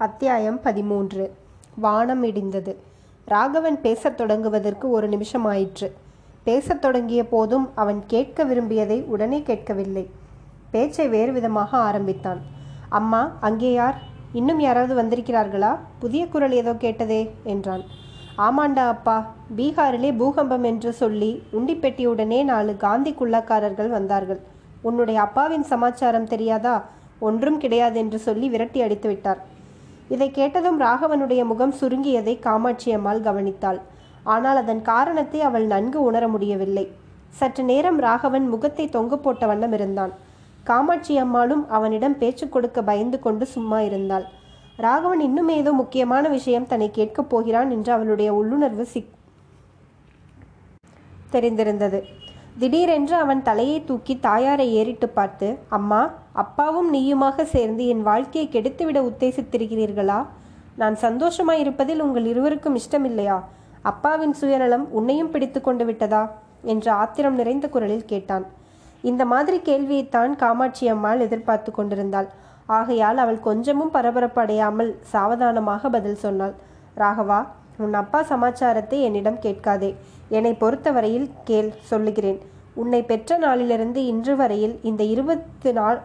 அத்தியாயம் பதிமூன்று. வானம் இடிந்தது. ராகவன் பேசத் தொடங்குவதற்கு ஒரு நிமிஷம் ஆயிற்று பேசத் தொடங்கிய போதும் அவன் கேட்க விரும்பியதை உடனே கேட்கவில்லை. பேச்சை வேறு விதமாக ஆரம்பித்தான். அம்மா அங்கே யார்? இன்னும் யாராவது வந்திருக்கிறார்களா? புதிய குரல் ஏதோ கேட்டதே என்றான். ஆமாண்டா அப்பா பீகாரிலே பூகம்பம் என்று சொல்லி உண்டிப்பெட்டியுடனே நாலு காந்தி குள்ளக்காரர்கள் வந்தார்கள். உன்னுடைய அப்பாவின் சமாச்சாரம் தெரியாதா? ஒன்றும் கிடையாது என்று சொல்லி விரட்டி அடித்து விட்டார். இதை கேட்டதும் ராகவனுடைய முகம் சுருங்கியதை காமாட்சி அம்மாள் கவனித்தாள். ஆனால் அதன் காரணத்தை அவள் நன்கு உணர முடியவில்லை. சற்று நேரம் ராகவன் முகத்தை தொங்க போட்ட வண்ணம் இருந்தான். காமாட்சி அம்மாளும் அவனிடம் பேச்சு கொடுக்க பயந்து கொண்டு சும்மா இருந்தாள். ராகவன் இன்னும் ஏதோ முக்கியமான விஷயம் தன்னை கேட்கப் போகிறான் என்று அவளுடைய உள்ளுணர்வு சிக் தெரிந்திருந்தது. திடீரென்று அவன் தலையை தூக்கி தாயாரை ஏறிட்டு பார்த்து அம்மா அப்பாவும் நீயுமாக சேர்ந்து என் வாழ்க்கையை கெடுத்துவிட உத்தேசித்திருக்கிறீர்களா? நான் சந்தோஷமாய் இருப்பதில் உங்கள் இருவருக்கும் இஷ்டமில்லையா? அப்பாவின் சுயநலம் உன்னையும் பிடித்து கொண்டு விட்டதா? என்று ஆத்திரம் நிறைந்த குரலில் கேட்டான். இந்த மாதிரி கேள்வியைத்தான் காமாட்சி அம்மாள் எதிர்பார்த்து கொண்டிருந்தாள். ஆகையால் அவள் கொஞ்சமும் பரபரப்பு அடையாமல் சாவதானமாக பதில் சொன்னாள். ராகவா உன் அப்பா சமாச்சாரத்தை என்னிடம் கேட்காதே. என்னை பொறுத்தவரையில் கேள் சொல்லுகிறேன். உன்னை பெற்ற நாளிலிருந்து இன்று வரையில் இந்த இருபத்து நாள்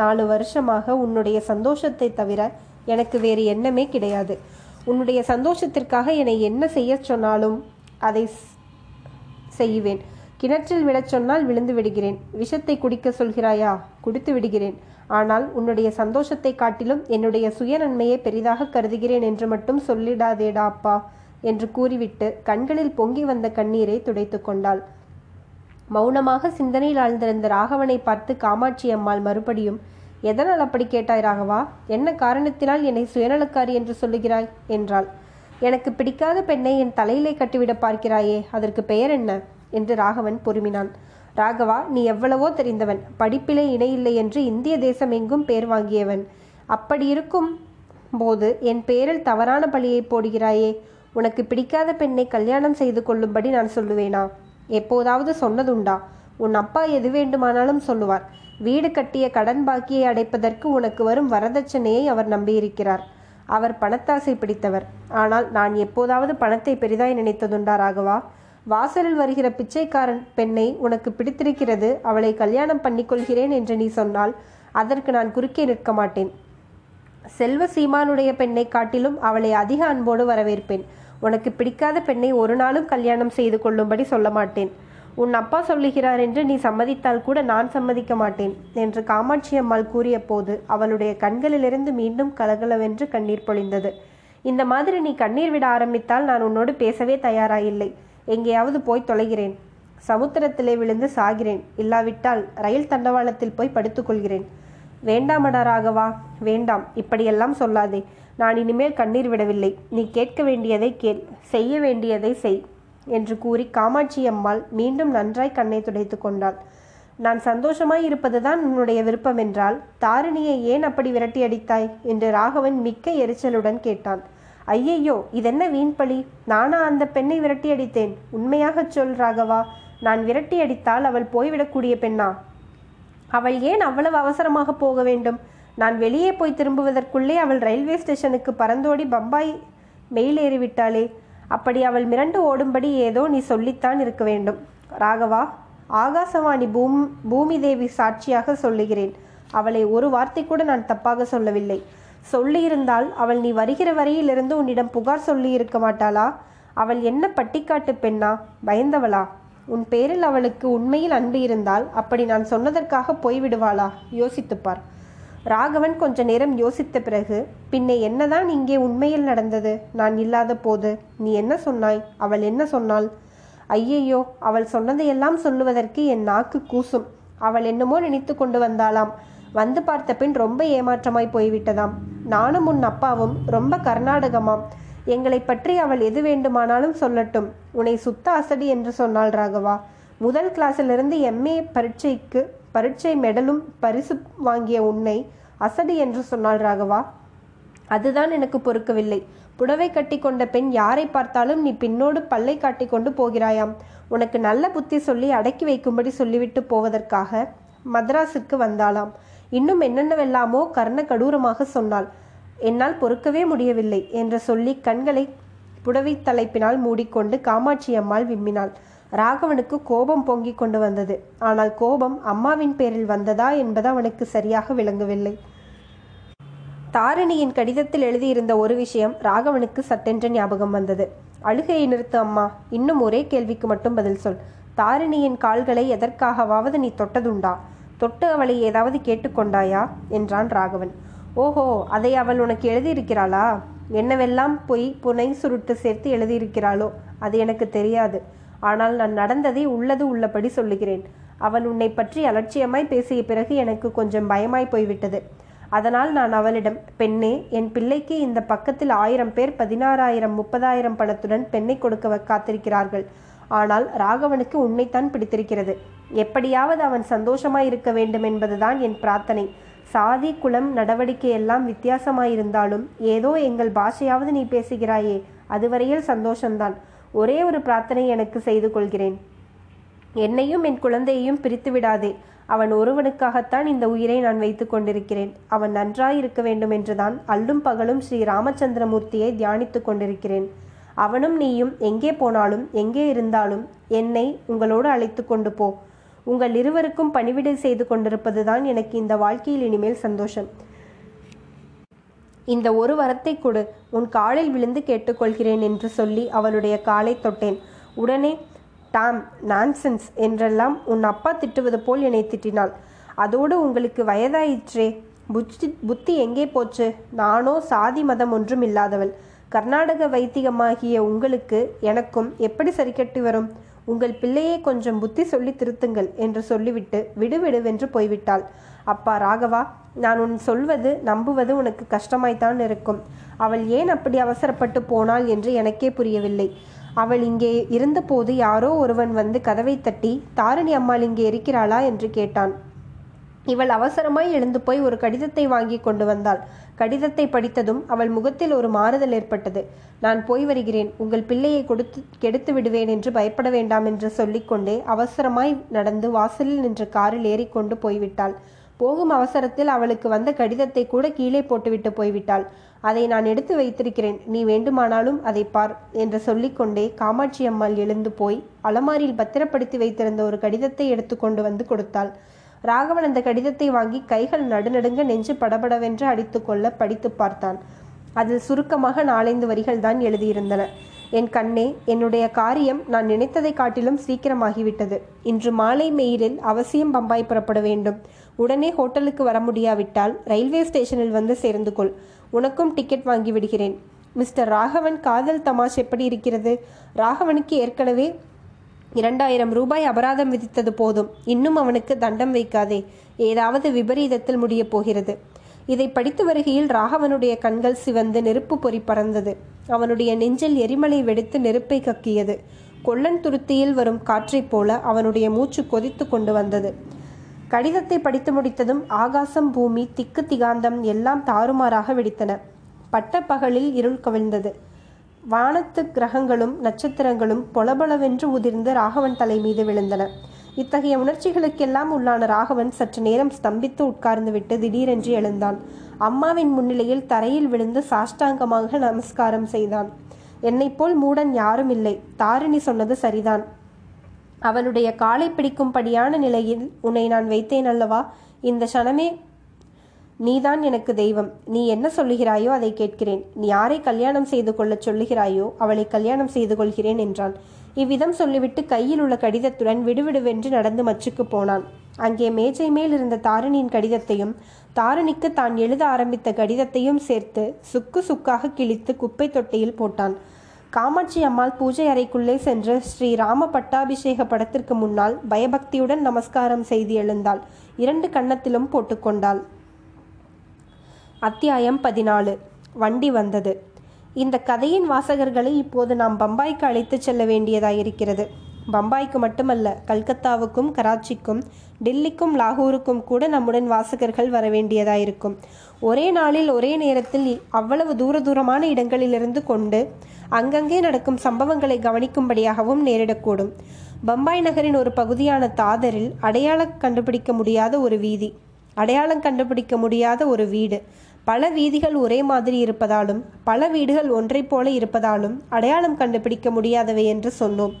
நாலு வருஷமாக உன்னுடைய சந்தோஷத்தை தவிர எனக்கு வேறு எண்ணமே கிடையாது. உன்னுடைய சந்தோஷத்திற்காக என்னை என்ன செய்ய சொன்னாலும் அதை செய்வேன். கிணற்றில் விழச் சொன்னால் விழுந்து விடுகிறேன். விஷத்தை குடிக்க சொல்கிறாயா? குடித்து விடுகிறேன். ஆனால் உன்னுடைய சந்தோஷத்தை காட்டிலும் என்னுடைய சுயநன்மையை பெரிதாக கருதுகிறேன் என்று மட்டும் சொல்லிடாதேடா அப்பா என்று கூறிவிட்டு கண்களில் பொங்கி வந்த கண்ணீரை துடைத்து கொண்டாள். மௌனமாக சிந்தனையில் ஆழ்ந்திருந்த ராகவனை பார்த்து காமாட்சி அம்மாள் மறுபடியும் எதனால் அப்படி கேட்டாய் ராகவா? என்ன காரணத்தினால் என்னை சுயநலக்காரி என்று சொல்லுகிறாய்? என்றாள். எனக்கு பிடிக்காத பெண்ணை என் தலையிலே கட்டிவிட பார்க்கிறாயே அதற்கு பெயர் என்ன? என்று ராகவன் பொறுமினான். ராகவா நீ எவ்வளவோ தெரிந்தவன். படிப்பிலே இணையில்லை என்று இந்திய தேசம் எங்கும் பேர் வாங்கியவன். அப்படி இருக்கும் போது என் பேரில் தவறான பழியை போடுகிறாயே உனக்கு பிடிக்காத பெண்ணை கல்யாணம் செய்து கொள்ளும்படி நான் சொல்லுவேனா? எப்போதாவது சொன்னதுண்டா? உன் அப்பா எது வேண்டுமானாலும் சொல்லுவார். வீடு கட்டிய கடன் பாக்கியை அடைப்பதற்கு உனக்கு வரும் வரதட்சணையை அவர் நம்பியிருக்கிறார். அவர் பணத்தாசை பிடித்தவர். ஆனால் நான் எப்போதாவது பணத்தை பெரிதாய் நினைத்ததுண்டா ராகவா? வாசலில் வருகிற பிச்சைக்காரன் பெண்ணை உனக்கு பிடித்திருக்கிறது அவளை கல்யாணம் பண்ணிக்கொள்கிறேன் என்று நீ சொன்னால் அதற்கு நான் குறுக்கே நிற்க மாட்டேன். செல்வ சீமானுடைய பெண்ணை காட்டிலும் அவளை அதிக அன்போடு வரவேற்பேன். உனக்கு பிடிக்காத பெண்ணை ஒரு நாளும் கல்யாணம் செய்து கொள்ளும்படி சொல்ல மாட்டேன். உன் அப்பா சொல்லுகிறார் என்று நீ சம்மதித்தால் கூட நான் சம்மதிக்க மாட்டேன் என்று காமாட்சி அம்மாள் கூறிய போது அவளுடைய கண்களிலிருந்து மீண்டும் கலகலவென்று கண்ணீர் பொழிந்தது. இந்த மாதிரி நீ கண்ணீர் விட ஆரம்பித்தால் நான் உன்னோடு பேசவே தயாராயில்லை. எங்கேயாவது போய் தொலைகிறேன். சமுத்திரத்திலே விழுந்து சாகிறேன். இல்லாவிட்டால் ரயில் தண்டவாளத்தில் போய் படுத்துக்கொள்கிறேன் வேண்டாமடா ராகவா வேண்டாம் இப்படியெல்லாம் சொல்லாதே. நான் இனிமேல் கண்ணீர் விடவில்லை. நீ கேட்க வேண்டியதை கேள். செய்ய வேண்டியதை செய் என்று கூறி காமாட்சி அம்மாள் மீண்டும் நன்றாய் கண்ணை துடைத்து கொண்டாள். நான் சந்தோஷமாய் இருப்பதுதான் உன்னுடைய விருப்பம் என்றால் தாரிணியை ஏன் அப்படி விரட்டி அடித்தாய்? என்று ராகவன் மிக்க எரிச்சலுடன் கேட்டான். ஐயையோ இதென்ன வீண்பழி நானா அந்த பெண்ணை விரட்டி அடித்தேன். உண்மையாகச் சொல் ராகவா. நான் விரட்டி அடித்தால் அவள் போய்விடக்கூடிய பெண்ணா? அவள் ஏன் அவ்வளவு அவசரமாக போக வேண்டும்? நான் வெளியே போய் திரும்புவதற்குள்ளே அவள் ரயில்வே ஸ்டேஷனுக்கு பறந்தோடி பம்பாய் மெயில் ஏறிவிட்டாளே. அப்படி அவள் மிரண்டு ஓடும்படி ஏதோ நீ சொல்லித்தான் இருக்க வேண்டும். ராகவா ஆகாசவாணி பூம் பூமி தேவி சாட்சியாக சொல்லுகிறேன். அவளை ஒரு வார்த்தை கூட நான் தப்பாக சொல்லவில்லை. சொல்லியிருந்தால் அவள் நீ வருகிற வரையிலிருந்து உன்னிடம் புகார் சொல்லி இருக்க மாட்டாளா? அவள் என்ன பட்டிக்காட்டு பெண்ணா? பயந்தவளா? உன் பேரில் அவளுக்கு உண்மையில் அன்பு இருந்தால் அப்படி நான் சொன்னதற்காக போய்விடுவாளா? யோசித்துப்பார். ராகவன் கொஞ்ச நேரம் யோசித்த பிறகு பின்னே என்னதான் இங்கே உண்மையில் நடந்தது? நான் இல்லாத போது நீ என்ன சொன்னாய்? அவள் என்ன சொன்னாள்? ஐயையோ அவள் சொன்னதையெல்லாம் சொல்லுவதற்கு என் நாக்கு கூசும். அவள் என்னமோ நினைத்து கொண்டு வந்தாளாம். வந்து பார்த்த பின் ரொம்ப ஏமாற்றமாய் போய்விட்டதாம். நானும் உன் அப்பாவும் ரொம்ப கர்நாடகமாம். எங்களை பற்றி அவள் எது வேண்டுமானாலும் சொல்லட்டும். உன்னை சுத்த அசடி என்று சொன்னாள் ராகவா. முதல் கிளாஸிலிருந்து எம்ஏ பரீட்சைக்கு பரீட்சை மெடலும் பரிசு வாங்கிய உன்னை அசடி என்று சொன்னாள் ராகவா. அதுதான் எனக்கு பொறுக்கவில்லை. புடவை கட்டி கொண்ட பெண் யாரை பார்த்தாலும் நீ பின்னோடு பல்லை காட்டி கொண்டு போகிறாயாம். உனக்கு நல்ல புத்தி சொல்லி அடக்கி வைக்கும்படி சொல்லிவிட்டு போவதற்காக மதராஸுக்கு வந்தாளாம். இன்னும் என்னென்னவெல்லாமோ கர்ண கடூரமாக சொன்னாள். என்னால் பொறுக்கவே முடியவில்லை என்று சொல்லி கண்களை புடவை தலைப்பினால் மூடிக்கொண்டு காமாட்சி அம்மாள் விம்மினாள். ராகவனுக்கு கோபம் பொங்கிக் கொண்டு வந்தது. ஆனால் கோபம் அம்மாவின் பேரில் வந்ததா என்பது அவனுக்கு சரியாக விளங்கவில்லை. தாரிணியின் கடிதத்தில் எழுதியிருந்த ஒரு விஷயம் ராகவனுக்கு சட்டென்ற ஞாபகம் வந்தது. அழுகையை நிறுத்து அம்மா இன்னும் ஒரே கேள்விக்கு மட்டும் பதில் சொல். தாரிணியின் கால்களை எதற்காகவாவது நீ தொட்டதுண்டா? தொட்டு அவளை ஏதாவது கேட்டுக்கொண்டாயா என்றான் ராகவன். ஓஹோ அதை அவள் உனக்கு எழுதியிருக்கிறாளா? என்னவெல்லாம் பொய் புனை சுருட்டு சேர்த்து எழுதியிருக்கிறாளோ அது எனக்கு தெரியாது. ஆனால் நான் நடந்ததை உள்ளது உள்ளபடி சொல்லுகிறேன். அவன் உன்னை பற்றி அலட்சியமாய் பேசிய பிறகு எனக்கு கொஞ்சம் பயமாய் போய்விட்டது. அதனால் நான் அவளிடம் பெண்ணே என் பிள்ளைக்கு இந்த பக்கத்தில் ஆயிரம் பேர் பதினாறாயிரம் முப்பதாயிரம் பணத்துடன் பெண்ணை கொடுக்க காத்திருக்கிறார்கள். ஆனால் ராகவனுக்கு உன்னைத்தான் பிடித்திருக்கிறது. எப்படியாவது அவன் சந்தோஷமாய் இருக்க வேண்டும் என்பதுதான் என் பிரார்த்தனை. சாதி குலம் நடவடிக்கை எல்லாம் வித்தியாசமாயிருந்தாலும் ஏதோ எங்கள் பாஷையாவது நீ பேசுகிறாயே. அதுவரையில் சந்தோஷம்தான். ஒரே ஒரு பிரார்த்தனை எனக்கு செய்து கொள்கிறேன். என்னையும் என் குழந்தையையும் பிரித்து விடாதே. அவன் ஒருவனுக்காகத்தான் இந்த உயிரை நான் வைத்து கொண்டிருக்கிறேன். அவன் நன்றாயிருக்க வேண்டும் என்றுதான் அல்லும் பகலும் ஸ்ரீ ராமச்சந்திரமூர்த்தியை தியானித்துக் கொண்டிருக்கிறேன். அவனும் நீயும் எங்கே போனாலும் எங்கே இருந்தாலும் என்னை உங்களோடு அழைத்து கொண்டு போ. உங்கள் இருவருக்கும் பணிவிடை செய்து கொண்டிருப்பதுதான் எனக்கு இந்த வாழ்க்கையில் இனிமேல் சந்தோஷம். இந்த ஒரு வரத்தை கொடு உன் காலில் விழுந்து கேட்டுக்கொள்கிறேன் என்று சொல்லி அவளுடைய காலை தொட்டேன். உடனே டாம் நான்சென்ஸ் என்றெல்லாம் உன் அப்பா திட்டுவது போல் என்னை திட்டினாள். அதோடு உங்களுக்கு வயதாயிற்றே. புத்தி புத்தி எங்கே போச்சு? நானோ சாதி மதம் ஒன்றும் இல்லாதவள். கர்நாடக வைத்தியமாகிய உங்களுக்கு எனக்கும் எப்படி சரிக்கட்டி வரும்? உங்கள் பிள்ளையை கொஞ்சம் புத்தி சொல்லி திருத்துங்கள் என்று சொல்லிவிட்டு விடுவிடுவென்று போய்விட்டாள். அப்பா ராகவா நான் உன் சொல்வது நம்புவது உனக்கு கஷ்டமாய்த்தான் இருக்கும். அவள் ஏன் அப்படி அவசரப்பட்டு போனாள் என்று எனக்கே புரியவில்லை. அவள் இங்கே இருந்தபோது யாரோ ஒருவன் வந்து கதவை தட்டி தாரிணி அம்மாள் இங்கே இருக்கிறாளா? என்று கேட்டான். இவள் அவசரமாய் எழுந்து போய் ஒரு கடிதத்தை வாங்கி கொண்டு வந்தாள். கடிதத்தை படித்ததும் அவள் முகத்தில் ஒரு மாறுதல் ஏற்பட்டது. நான் போய் வருகிறேன். உங்கள் பிள்ளையை கொடுத்து கெடுத்து விடுவேன் என்று பயப்பட வேண்டாம் என்று சொல்லிக்கொண்டே அவசரமாய் நடந்து வாசலில் நின்ற காரில் ஏறிக்கொண்டு போய்விட்டாள். போகும் அவசரத்தில் அவளுக்கு வந்த கடிதத்தை கூட கீழே போட்டுவிட்டு போய்விட்டாள். அதை நான் எடுத்து வைத்திருக்கிறேன். நீ வேண்டுமானாலும் அதை பார் என்று சொல்லிக்கொண்டே காமாட்சி அம்மாள் எழுந்து போய் அலமாரியில் பத்திரப்படுத்தி வைத்திருந்த ஒரு கடிதத்தை எடுத்து கொண்டு வந்து கொடுத்தாள். ராகவன் அந்த கடிதத்தை வாங்கி கைகள் நடுநடுங்க நெஞ்சு படபடவென்று அடித்துக்கொள்ள படித்து பார்த்தான். அதில் சுருக்கமாக நாலந்து வரிகள் தான் எழுதியிருந்தன. என் கண்ணே என்னுடைய காரியம் நான் நினைத்ததை காட்டிலும் சீக்கிரமாகிவிட்டது. இன்று மாலை மெயிலில் அவசியம் பம்பாய் புறப்பட வேண்டும். உடனே ஹோட்டலுக்கு வர முடியாவிட்டால் ரயில்வே ஸ்டேஷனில் வந்து சேர்ந்து கொள். உனக்கும் டிக்கெட் வாங்கி விடுகிறேன். மிஸ்டர் ராகவன் காதல் தமாஷ் எப்படி இருக்கிறது? ராகவனுக்கு ஏற்கனவே இரண்டாயிரம் ரூபாய் அபராதம் விதித்தது போதும். இன்னும் அவனுக்கு தண்டம் வைக்காதே. ஏதாவது விபரீதத்தில் முடியப் போகிறது. இதை படித்து வருகையில் ராகவனுடைய கண்கள் சிவந்து நெருப்பு பொறி பறந்தது. அவனுடைய நெஞ்சில் எரிமலை வெடித்து நெருப்பை கக்கியது. கொள்ளன் துருத்தியில் வரும் காற்றைப் போல அவனுடைய மூச்சு கொதித்து கொண்டு வந்தது. கடிதத்தை படித்து முடித்ததும் ஆகாசம் பூமி திக்கு திகாந்தம் எல்லாம் தாறுமாறாக வெடித்தன. பட்ட பகலில் இருள் கவிழ்ந்தது. வானத்து கிரகங்களும் நட்சத்திரங்களும் பொலபொலவென்று உதிர்ந்து ராகவன் தலை மீது விழுந்தன. இத்தகைய உணர்ச்சிகளுக்கெல்லாம் உள்ளான ராகவன் சற்று நேரம் ஸ்தம்பித்து உட்கார்ந்துவிட்டு திடீரென்று எழுந்தான். அம்மாவின் முன்னிலையில் தரையில் விழுந்து சாஷ்டாங்கமாக நமஸ்காரம் செய்தான். என்னைப்போல் மூடன் யாரும் இல்லை. தாரிணி சொன்னது சரிதான். அவளுடைய காலை பிடிக்கும்படியான நிலையில் உன்னை நான் வைத்தேன் அல்லவா? இந்த க்ஷணமே நீதான் எனக்கு தெய்வம். நீ என்ன சொல்லுகிறாயோ அதை கேட்கிறேன். நீ யாரை கல்யாணம் செய்து கொள்ளச் சொல்லுகிறாயோ அவளை கல்யாணம் செய்து கொள்கிறேன் என்றான். இவ்விதம் சொல்லிவிட்டு கையில் உள்ள கடிதத்துடன் விடுவிடுவென்று நடந்து மச்சுக்கு போனான். அங்கே மேஜை மேல் இருந்த தாரிணியின் கடிதத்தையும் தாரிணிக்கு தான் எழுத ஆரம்பித்த கடிதத்தையும் சேர்த்து சுக்கு சுக்காக கிழித்து குப்பை தொட்டியில் போட்டான். காமாட்சி அம்மாள் பூஜை அறைக்குள்ளே சென்று ஸ்ரீ ராம பட்டாபிஷேக படத்திற்கு முன்னால் பயபக்தியுடன் நமஸ்காரம் செய்து எழுந்தாள். இரண்டு கன்னத்திலும் போட்டுக்கொண்டாள் அத்தியாயம் பதினாலு. வண்டி வந்தது. இந்த கதையின் வாசகர்களை இப்போது நாம் பம்பாய்க்கு அழைத்துச் செல்ல வேண்டியதாயிருக்கிறது பம்பாய்க்கு மட்டுமல்ல கல்கத்தாவுக்கும் கராச்சிக்கும் டில்லிக்கும் லாகூருக்கும் கூட நம்முடன் வாசகர்கள் வர வேண்டியதாயிருக்கும் ஒரே நாளில் ஒரே நேரத்தில் அவ்வளவு தூர தூரமான இடங்களிலிருந்து கொண்டு அங்கங்கே நடக்கும் சம்பவங்களை கவனிக்கும்படியாகவும் நேரிடக்கூடும். பம்பாய் நகரின் ஒரு பகுதியான தாதரில் அடையாளம் கண்டுபிடிக்க முடியாத ஒரு வீதி அடையாளம் கண்டுபிடிக்க முடியாத ஒரு வீடு பல வீதிகள் ஒரே மாதிரி இருப்பதாலும் பல வீடுகள் ஒன்றைப் போல இருப்பதாலும் அடையாளம் கண்டுபிடிக்க முடியாதவை என்று சொன்னோம்.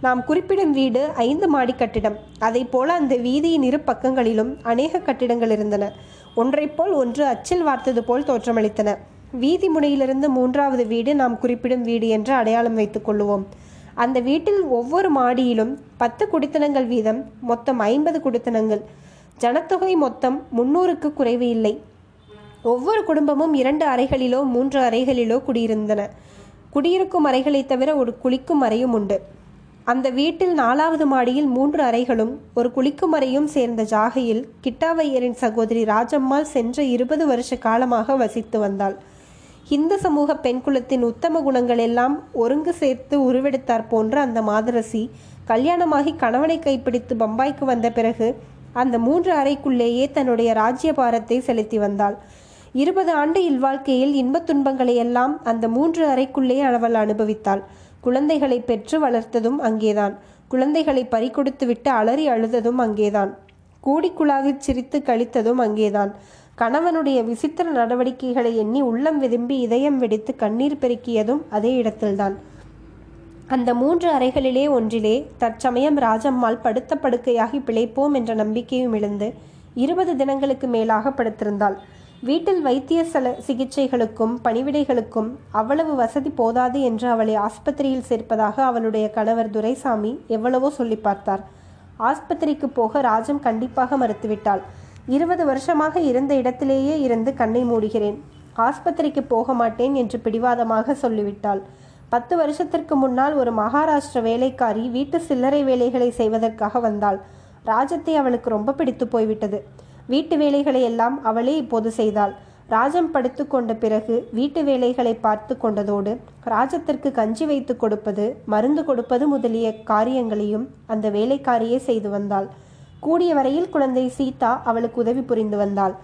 நாம் குறிப்பிடும் வீடு ஐந்து மாடி கட்டிடம். அதை போல அந்த வீதியின் இரு பக்கங்களிலும் அநேக கட்டிடங்கள் இருந்தன. ஒன்றைப் போல் ஒன்று அச்சில் வார்த்தது போல் தோற்றமளித்தன. வீதி முனையிலிருந்து மூன்றாவது வீடு நாம் குறிப்பிடும் வீடு என்று அடையாளம் வைத்துக் கொள்ளுவோம். அந்த வீட்டில் ஒவ்வொரு மாடியிலும் பத்து குடித்தனங்கள் வீதம் மொத்தம் ஐம்பது குடித்தனங்கள். ஜனத்தொகை மொத்தம் முன்னூறுக்கு குறைவு இல்லை. ஒவ்வொரு குடும்பமும் இரண்டு அறைகளிலோ மூன்று அறைகளிலோ குடியிருந்தன. குடியிருக்கும் அறைகளைத் தவிர ஒரு குளிக்கும் அறையும் உண்டு. அந்த வீட்டில் நாலாவது மாடியில் மூன்று அறைகளும் ஒரு குளிக்கும் அறையும் சேர்ந்த ஜாகையில் கிட்டாவையரின் சகோதரி ராஜம்மாள் சென்ற இருபது வருஷ காலமாக வசித்து வந்தாள். இந்து சமூக பெண் குலத்தின் உத்தம குணங்கள் எல்லாம் ஒருங்கு சேர்த்து உருவெடுத்தார் போன்ற அந்த மாதரசி கல்யாணமாகி கணவனை கைப்பிடித்து பம்பாய்க்கு வந்த பிறகு அந்த மூன்று அறைக்குள்ளேயே தன்னுடைய ராஜ்யபாரத்தை செலுத்தி வந்தாள். இருபது ஆண்டு இல்வாழ்க்கையில் இன்பத் துன்பங்களை எல்லாம் அந்த மூன்று அறைக்குள்ளே அவள் அனுபவித்தாள். குழந்தைகளை பெற்று வளர்த்ததும் அங்கேதான். குழந்தைகளை பறிகொடுத்துவிட்டு அலறி அழுததும் அங்கேதான். கூடி சிரித்து கழித்ததும் அங்கேதான். கணவனுடைய விசித்திர நடவடிக்கைகளை எண்ணி உள்ளம் விரும்பி இதயம் வெடித்து கண்ணீர் பெருக்கியதும் அதே இடத்தில்தான். அந்த மூன்று அறைகளிலே ஒன்றிலே தற்சமயம் ராஜம்மாள் படுத்த படுக்கையாகி பிழைப்போம் என்ற நம்பிக்கையும் எழுந்து இருபது தினங்களுக்கு மேலாக படுத்திருந்தாள். வீட்டில் வைத்திய சல சிகிச்சைகளுக்கும் பணிவிடைகளுக்கும் அவ்வளவு வசதி போதாது என்று அவளை ஆஸ்பத்திரியில் சேர்ப்பதாக அவளுடைய கணவர் துரைசாமி எவ்வளவோ சொல்லி பார்த்தார். ஆஸ்பத்திரிக்கு போக ராஜம் கண்டிப்பாக மறுத்துவிட்டாள். இருபது வருஷமாக இருந்த இடத்திலேயே இருந்து கண்ணை மூடுகிறேன். ஆஸ்பத்திரிக்கு போக மாட்டேன் என்று பிடிவாதமாக சொல்லிவிட்டாள். பத்து வருஷத்திற்கு முன்னால் ஒரு மகாராஷ்டிர வேலைக்காரி வீட்டு சில்லறை வேலைகளை செய்வதற்காக வந்தாள். ராஜத்தை அவளுக்கு ரொம்ப பிடித்து போய்விட்டது. வீட்டு வேலைகளை எல்லாம் அவளே இப்போது செய்தாள். ராஜம் படுத்து கொண்ட பிறகு வீட்டு வேலைகளை பார்த்து கொண்டதோடு ராஜத்திற்கு கஞ்சி வைத்து கொடுப்பது மருந்து கொடுப்பது முதலிய காரியங்களையும் அந்த வேலைக்காரியே செய்து வந்தாள். கூடிய வரையில் குழந்தை சீதா அவளுக்கு உதவி புரிந்து வந்தாள்.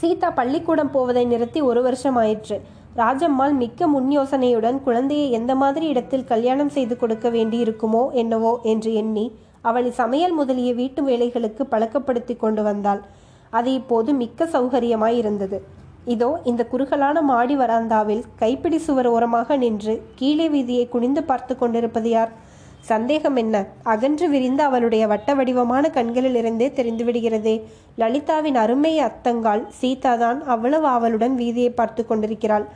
சீதா பள்ளிக்கூடம் போவதை நிறுத்தி ஒரு வருஷம் ஆயிற்று. ராஜம்மாள் மிக்க முன் யோசனையுடன் குழந்தையை எந்த மாதிரி இடத்தில் கல்யாணம் செய்து கொடுக்க வேண்டியிருக்குமோ என்னவோ என்று எண்ணி அவளை சமையல் முதலிய வீட்டு வேலைகளுக்கு பழக்கப்படுத்தி கொண்டு வந்தாள். அது இப்போது மிக்க சௌகரியமாய் இருந்தது இதோ இந்த குறுகலான மாடி வராந்தாவில் கைப்பிடி சுவர் ஓரமாக நின்று கீழே வீதியை குனிந்து பார்த்து கொண்டிருப்பது யார்? சந்தேகம் என்ன? அகன்று விரிந்த அவளுடைய வட்ட வடிவமான கண்களிலிருந்தே தெரிந்துவிடுகிறதே லலிதாவின் அருமை அத்தங்கால் சீதாதான் அவ்வளவு அவளுடன் வீதியை பார்த்து கொண்டிருக்கிறாள்.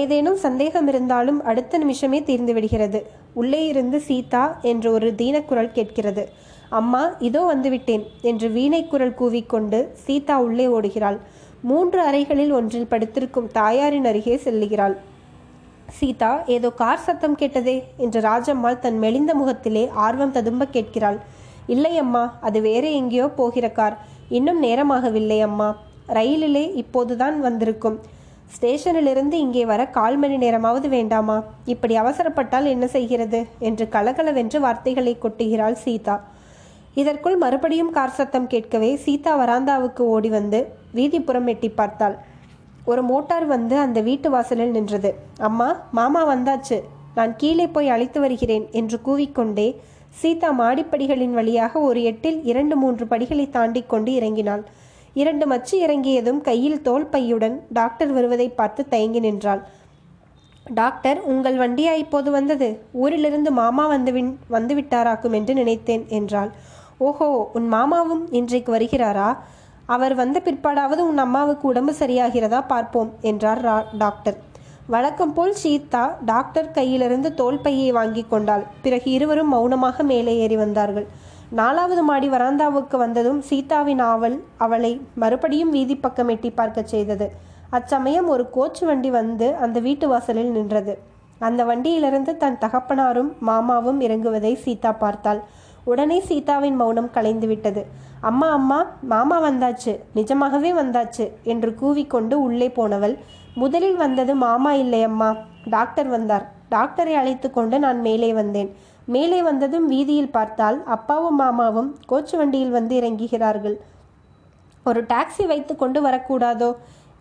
ஏதேனும் சந்தேகம் இருந்தாலும் அடுத்த நிமிஷமே தீர்ந்து விடுகிறது. உள்ளே இருந்து சீதா என்று ஒரு தீனக்குரல் கேட்கிறது. அம்மா இதோ வந்துவிட்டேன் என்று வீணை குரல் கூவிக்கொண்டு சீதா உள்ளே ஓடுகிறாள். மூன்று அறைகளில் ஒன்றில் படுத்திருக்கும் தாயாரின் அருகே செல்லுகிறாள். சீதா ஏதோ கார் சத்தம் கேட்டதே என்று ராஜம்மாள் தன் மெலிந்த முகத்திலே ஆர்வம் ததும்ப கேட்கிறாள். இல்லை அம்மா அது வேற எங்கேயோ போகிற கார். இன்னும் நேரமாகவில்லை அம்மா. ரயிலிலே இப்போதுதான் வந்திருக்கும். ஸ்டேஷனிலிருந்து இங்கே வர கால் மணி நேரமாவது வேண்டாமா? இப்படி அவசரப்பட்டால் என்ன செய்கிறது? என்று கலகலவென்று வார்த்தைகளை கொட்டுகிறாள் சீதா. இதற்குள் மறுபடியும் கார் சத்தம் கேட்கவே சீதா வராந்தாவுக்கு ஓடி வந்து வீதிப்புறம் எட்டி பார்த்தாள். ஒரு மோட்டார் வந்து அந்த வீட்டு வாசலில் நின்றது. அம்மா மாமா வந்தாச்சு. நான் கீழே போய் அழைத்து வருகிறேன் என்று கூவிக்கொண்டே சீதா மாடிப்படிகளின் வழியாக ஒரு எட்டில் இரண்டு மூன்று படிகளை தாண்டி கொண்டு இறங்கினாள். இரண்டு மச்சு இறங்கியதும் கையில் தோல் பையுடன் டாக்டர் வருவதை பார்த்து தயங்கி நின்றாள். டாக்டர் உங்கள் வண்டியா இப்போது வந்தது? ஊரிலிருந்து மாமா வந்து வந்துவிட்டாராக்கும் என்று நினைத்தேன் என்றாள். ஓஹோ உன் மாமாவும் இன்றைக்கு வருகிறாரா? அவர் வந்த பிற்பாடாவது உன் அம்மாவுக்கு உடம்பு சரியாகிறதா பார்ப்போம் என்றார் டாக்டர். வழக்கம் போல் சீதா டாக்டர் கையிலிருந்து தோல் பையை வாங்கி கொண்டாள். பிறகு இருவரும் மௌனமாக மேலே ஏறி வந்தார்கள். நாலாவது மாடி வராந்தாவுக்கு வந்ததும் சீதாவின் ஆவல் அவளை மறுபடியும் வீதி பக்கம் எட்டி பார்க்க செய்தது. அச்சமயம் ஒரு கோச்சு வண்டி வந்து அந்த வீட்டு வாசலில் நின்றது. அந்த வண்டியிலிருந்து தன் தகப்பனாரும் மாமாவும் இறங்குவதை சீதா பார்த்தாள். உடனே சீதாவின் மௌனம் கலைந்து விட்டது அம்மா அம்மா மாமா வந்தாச்சு. நிஜமாகவே வந்தாச்சு என்று கூவிக்கொண்டு உள்ளே போனவள் முதலில் வந்தது மாமா இல்லை அம்மா. டாக்டர் வந்தார். டாக்டரை அழைத்து கொண்டு நான் மேலே வந்தேன். மேலே வந்ததும் வீதியில் பார்த்தால் அப்பாவும் மாமாவும் கோச்சு வண்டியில் வந்து இறங்குகிறார்கள். ஒரு டாக்ஸி வைத்து கொண்டு வரக்கூடாதோ?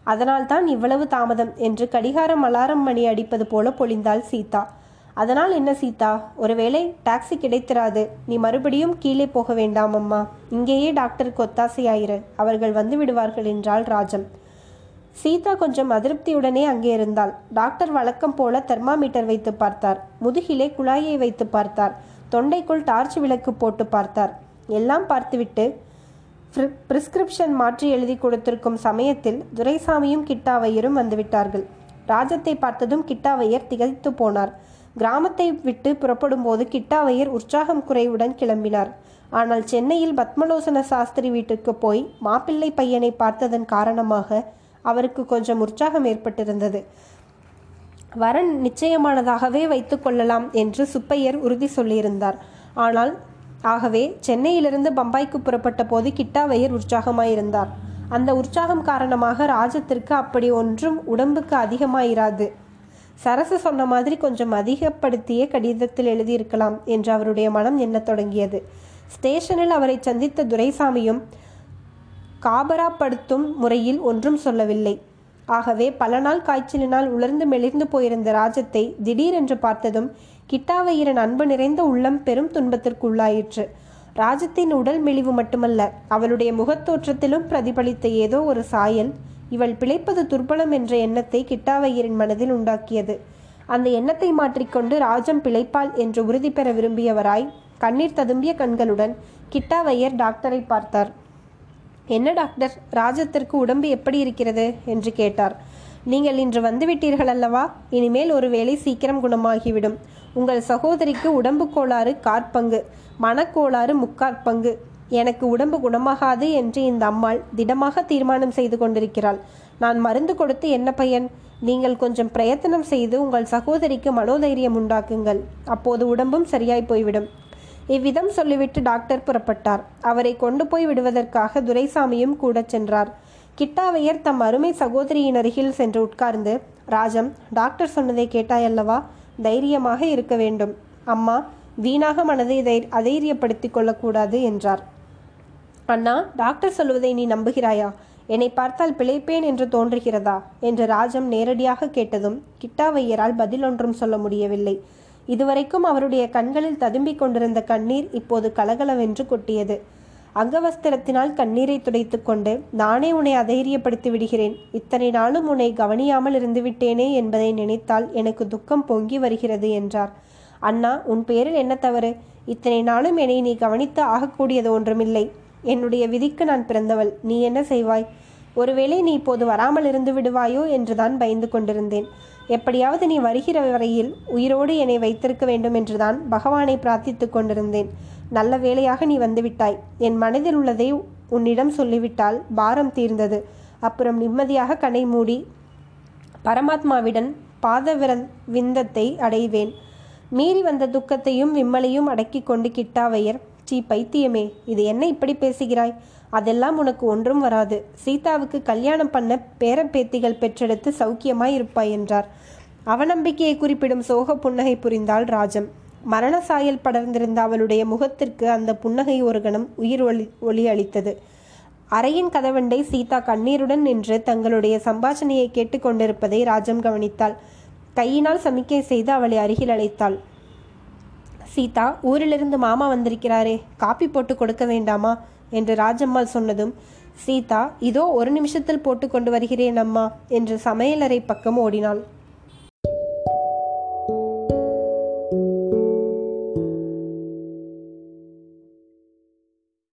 அதனால்தான் இவ்வளவு தாமதம் என்று கடிகாரம் அலாரம் மணி அடிப்பது போல பொழிந்தாள் சீதா. அதனால் என்ன சீதா? ஒருவேளை டாக்ஸி கிடைத்திராது. நீ மறுபடியும் கீழே போக வேண்டாம் அம்மா. இங்கேயே டாக்டருக்கு ஒத்தாசையாயிரு. அவர்கள் வந்து விடுவார்கள் என்றாள் ராஜம் சீதா கொஞ்சம் அதிருப்தியுடனே அங்கே இருந்தாள். டாக்டர் வழக்கம் போல தெர்மாமீட்டர் வைத்து பார்த்தார். முதுகிலே குழாயை வைத்து பார்த்தார். தொண்டைக்குள் டார்ச் விளக்கு போட்டு பார்த்தார். எல்லாம் பார்த்துவிட்டு பிரிஸ்கிரிப்ஷன் மாற்றி எழுதி கொடுத்திருக்கும் சமயத்தில் துரைசாமியும் கிட்டாவையரும் வந்துவிட்டார்கள். ராஜத்தை பார்த்ததும் கிட்டாவையர் திகைத்து போனார். கிராமத்தை விட்டு புறப்படும் போது கிட்டாவையர் உற்சாகம் குறைவுடன் கிளம்பினார். ஆனால் சென்னையில் பத்மலோசன சாஸ்திரி வீட்டுக்கு போய் மாப்பிள்ளை பையனை பார்த்ததன் காரணமாக அவருக்கு கொஞ்சம் உற்சாகம் ஏற்பட்டிருந்தது. வரன் நிச்சயமானதாகவே வைத்து கொள்ளலாம் என்று சுப்பையர் உறுதி சொல்லியிருந்தார். ஆனால் ஆகவே சென்னையிலிருந்து பம்பாய்க்கு புறப்பட்ட போது கிட்டாவையர் உற்சாகமாயிருந்தார். அந்த உற்சாகம் காரணமாக ராஜத்திற்கு அப்படி ஒன்றும் உடம்புக்கு அதிகமாயிராது. சரசு சொன்ன மாதிரி கொஞ்சம் அதிகப்படுத்தியே கடிதத்தில் எழுதியிருக்கலாம் என்று அவருடைய மனம் எண்ணத் தொடங்கியது. ஸ்டேஷனில் அவரை சந்தித்த துரைசாமியும் காபராப்படுத்தும் முறையில் ஒன்றும் சொல்லவில்லை. ஆகவே பல நாள் காய்ச்சலினால் உலர்ந்து மெலிர்ந்து போயிருந்த ராஜத்தை திடீரென்று பார்த்ததும் கிட்டாவையரின் அன்பு நிறைந்த உள்ளம் பெரும் துன்பத்திற்குள்ளாயிற்று. ராஜத்தின் உடல் மெலிவு மட்டுமல்ல அவளுடைய முகத்தோற்றத்திலும் பிரதிபலித்த ஏதோ ஒரு சாயல் இவள் பிழைப்பது துர்பலம் என்ற எண்ணத்தை கிட்டாவையரின் மனதில் உண்டாக்கியது. அந்த எண்ணத்தை மாற்றிக்கொண்டு ராஜம் பிழைப்பாள் என்று உறுதி பெற விரும்பியவராய் கண்ணீர் ததும்பிய கண்களுடன் கிட்டாவையர் டாக்டரை பார்த்தார். என்ன டாக்டர்? ராஜத்திற்கு உடம்பு எப்படி இருக்கிறது? என்று கேட்டார். நீங்கள் இன்று வந்துவிட்டீர்கள் அல்லவா? இனிமேல் ஒரு வேளை சீக்கிரம் குணமாகிவிடும். உங்கள் சகோதரிக்கு உடம்பு கோளாறு காற்பங்கு மனக்கோளாறு முக்காற்பங்கு. எனக்கு உடம்பு குணமாகாது என்று இந்த அம்மாள் திடமாக தீர்மானம் செய்து கொண்டிருக்கிறாள். நான் மருந்து கொடுத்து என்ன பயன்? நீங்கள் கொஞ்சம் பிரயத்தனம் செய்து உங்கள் சகோதரிக்கு மனோதைரியம் உண்டாக்குங்கள். அப்போது உடம்பும் சரியாய் போய்விடும். இவ்விதம் சொல்லிவிட்டு டாக்டர் புறப்பட்டார். அவரை கொண்டு போய் விடுவதற்காக துரைசாமியும் கூட சென்றார். கிட்டாவையர் தம் அருமை சகோதரியின் அருகில் சென்று உட்கார்ந்து ராஜம் டாக்டர் சொன்னதை கேட்டாயல்லவா? தைரியமாக இருக்க வேண்டும். அம்மா வீணாக மனதை தை அதைரியப்படுத்திக் கொள்ளக்கூடாது என்றார். அண்ணா டாக்டர் சொல்வதை நீ நம்புகிறாயா? என்னை பார்த்தால் பிழைப்பேன் என்று தோன்றுகிறதா? என்று ராஜம் நேரடியாக கேட்டதும் கிட்டாவையரால் பதில் ஒன்றும் சொல்ல முடியவில்லை. இதுவரைக்கும் அவருடைய கண்களில் ததும்பிக் கொண்டிருந்த கண்ணீர் இப்போது கலகலவென்று கொட்டியது. அங்கவஸ்திரத்தினால் கண்ணீரை துடைத்துக் கொண்டு நானே உன்னை அதைரியப்படுத்தி விடுகிறேன். இத்தனை நாளும் உன்னை கவனியாமல் இருந்து விட்டேனே என்பதை நினைத்தால் எனக்கு துக்கம் பொங்கி வருகிறது என்றார். அண்ணா உன் பேரில் என்ன தவறு? இத்தனை நாளும் என்னை நீ கவனித்து ஆகக்கூடியது ஒன்றுமில்லை. என்னுடைய விதிக்கு நான் பிறந்தவள். நீ என்ன செய்வாய்? ஒருவேளை நீ இப்போது வராமல் இருந்து விடுவாயோ என்றுதான் பயந்து கொண்டிருந்தேன். எப்படியாவது நீ வருகிற வரையில் உயிரோடு என்னை வைத்திருக்க வேண்டும் என்றுதான் பகவானை பிரார்த்தித்துக் கொண்டிருந்தேன். நல்ல வேளையாக நீ வந்துவிட்டாய் என் மனதில் உள்ளதை உன்னிடம் சொல்லிவிட்டால் பாரம் தீர்ந்தது. அப்புறம் நிம்மதியாக கனை மூடி பரமாத்மாவிடன் பாதவிர விந்தத்தை அடைவேன். மீறி வந்த துக்கத்தையும் விம்மலையும் அடக்கிக் கொண்டு கிட்டாவையர் சீ பைத்தியமே இது என்ன இப்படி பேசுகிறாய்? அதெல்லாம் உனக்கு ஒன்றும் வராது. சீதாவுக்கு கல்யாணம் பண்ண பேரப்பேத்திகள் பெற்றெடுத்து சௌக்கியமாய் இருப்பாய் என்றார். அவநம்பிக்கையை குறிப்பிடும் சோக புன்னகை புரிந்தாள் ராஜம். மரண சாயல் படர்ந்திருந்த அவளுடைய முகத்திற்கு அந்த புன்னகை ஒரு கணம் உயிர் ஒளி ஒளி அளித்தது. அறையின் கதவண்டை சீதா கண்ணீருடன் நின்று தங்களுடைய சம்பாஷணையை கேட்டுக்கொண்டிருப்பதை ராஜம் கவனித்தாள். கையினால் சமிக்கை செய்து அவளை அருகில் அழைத்தாள். சீதா ஊரிலிருந்து மாமா வந்திருக்கிறாரே. காப்பி போட்டு கொடுக்க வேண்டாமா? என்று ராஜம்மாள் சொன்னதும் சீதா இதோ ஒரு நிமிஷத்தில் போட்டு கொண்டு வருகிறேன் அம்மா என்று சமையலறை பக்கம் ஓடினாள்.